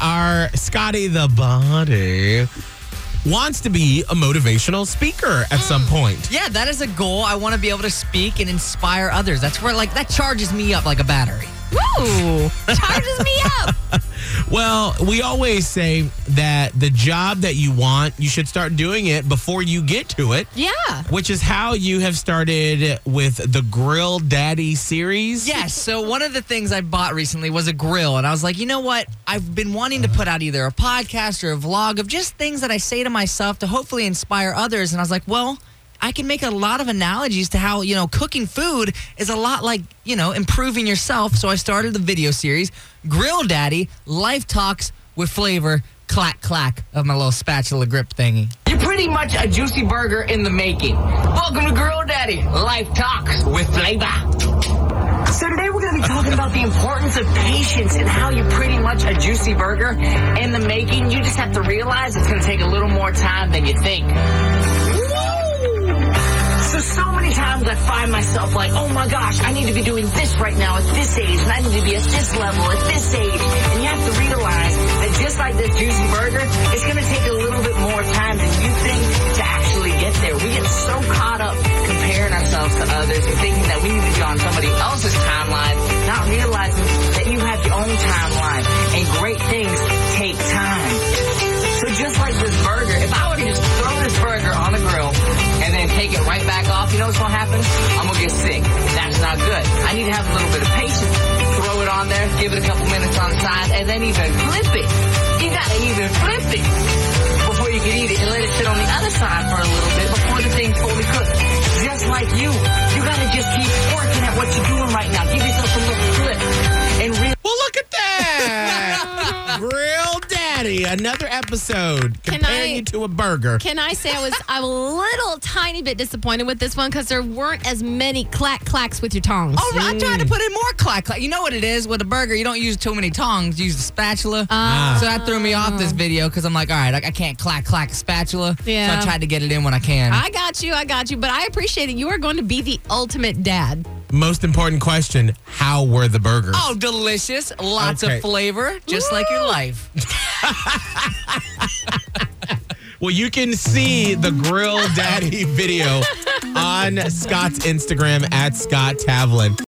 Our Scotty the Body wants to be a motivational speaker at some mm. point. Yeah, that is a goal. I want to be able to speak and inspire others. That's where, like, that charges me up like a battery. Woo! Charges me up. Well, we always say that the job that you want, you should start doing it before you get to it. Yeah. Which is how you have started with the Grill Daddy series. Yes. So one of the things I bought recently was a grill, and I was like, you know what? I've been wanting to put out either a podcast or a vlog of just things that I say to myself to hopefully inspire others. And I was like, well. I can make a lot of analogies to how, you know, cooking food is a lot like, you know, improving yourself. So I started the video series, Grill Daddy, Life Talks with Flavor, clack clack of my little spatula grip thingy. You're pretty much a juicy burger in the making. Welcome to Grill Daddy, Life Talks with Flavor. So today we're going to be talking about the importance of patience and how you're pretty much a juicy burger in the making. You just have to realize it's going to take a little more time than you think. So, so many times I find myself like, oh my gosh, I need to be doing this right now at this age, and I need to be at this level at this age. And you have to realize that just like this juicy burger, it's going to take a little bit more time than you think to actually get there. We get so caught up comparing ourselves to others and thinking that we need to be on somebody else's timeline, not realizing that you have your own timeline, and great things take time. I'm gonna get sick. That's not good. I need to have a little bit of patience. Throw it on there, give it a couple minutes on the side, and then even flip it. You gotta even flip it before you can eat it and let it sit on the other side for a little bit before the thing's fully cooked. Just like you, you gotta just keep working at what Daddy, another episode Can comparing I- you to a burger. Can I say I was I'm a little tiny bit disappointed with this one because there weren't as many clack clacks with your tongs. Oh, I tried to put in more clack clack. You know what it is with a burger? You don't use too many tongs. You use the spatula. Ah. So that threw me off this video because I'm like, all right, I, I can't clack clack a spatula. Yeah. So I tried to get it in when I can. I got you, I got you, but I appreciate it. You are going to be the ultimate dad. Most important question How were the burgers? oh, delicious. Lots Okay. of flavor, just like your life. Well, you can see the Grill Daddy video on Scott's Instagram at Scott Tavlin.